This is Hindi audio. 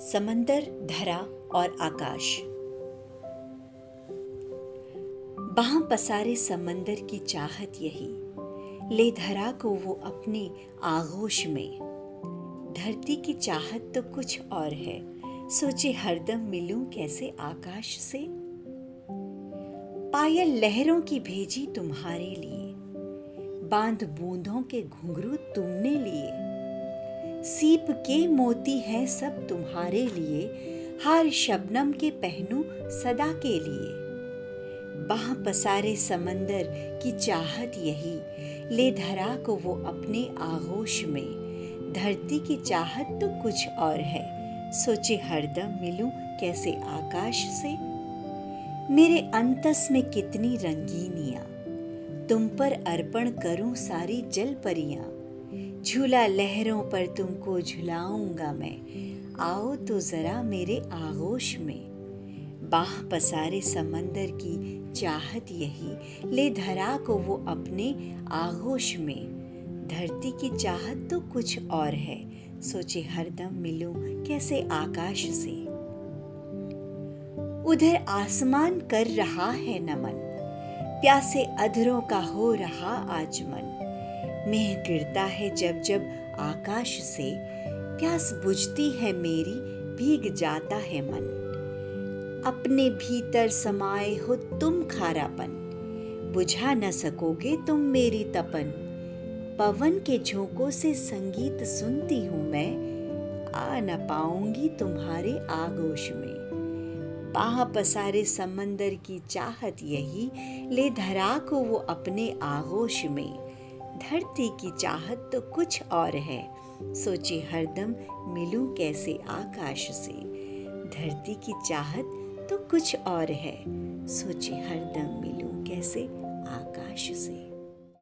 समंदर, धरा और आकाश। बाह पसारे समंदर की चाहत यही। ले धरा को वो अपने आगोश में। धरती की चाहत तो कुछ और है। सोचे हरदम मिलूं कैसे आकाश से? पायल लहरों की भेजी तुम्हारे लिए। बाँध बूंदों के घुंघरू तुमने लिए। सीप के मोती हैं सब तुम्हारे लिए, हर शबनम के पहनू सदा के लिए। बाह पसारे समंदर की चाहत यही, ले धरा को वो अपने आगोश में। धरती की चाहत तो कुछ और है, सोचे हरदम मिलूं कैसे आकाश से? मेरे अंतस में कितनी रंगीनियाँ, तुम पर अर्पण करूँ सारी जल परियाँ झूला लहरों पर तुमको झुलाऊँगा मैं। आओ तो जरा मेरे आगोश में। बाह पसारे समंदर की चाहत यही, ले धरा को वो अपने आगोश में। धरती की चाहत तो कुछ और है, सोचे हरदम मिलूं कैसे आकाश से। उधर आसमान कर रहा है नमन, प्यासे अधरों का हो रहा आज मन मेह गिरता है जब जब आकाश से। प्यास बुझती है मेरी, भीग जाता है मन। अपने भीतर समाये हो तुम खारापन। बुझा न सकोगे तुम मेरी तपन। पवन के झोंकों से संगीत सुनती हूँ मैं। आ न पाऊँगी तुम्हारे आगोश में। बाह पसारे समंदर की चाहत यही। ले धरा को वो अपने आगोश में। धरती की चाहत तो कुछ और है। सोचे हरदम, मिलूं कैसे आकाश से? धरती की चाहत तो कुछ और है। सोचे हरदम, मिलूं कैसे आकाश से?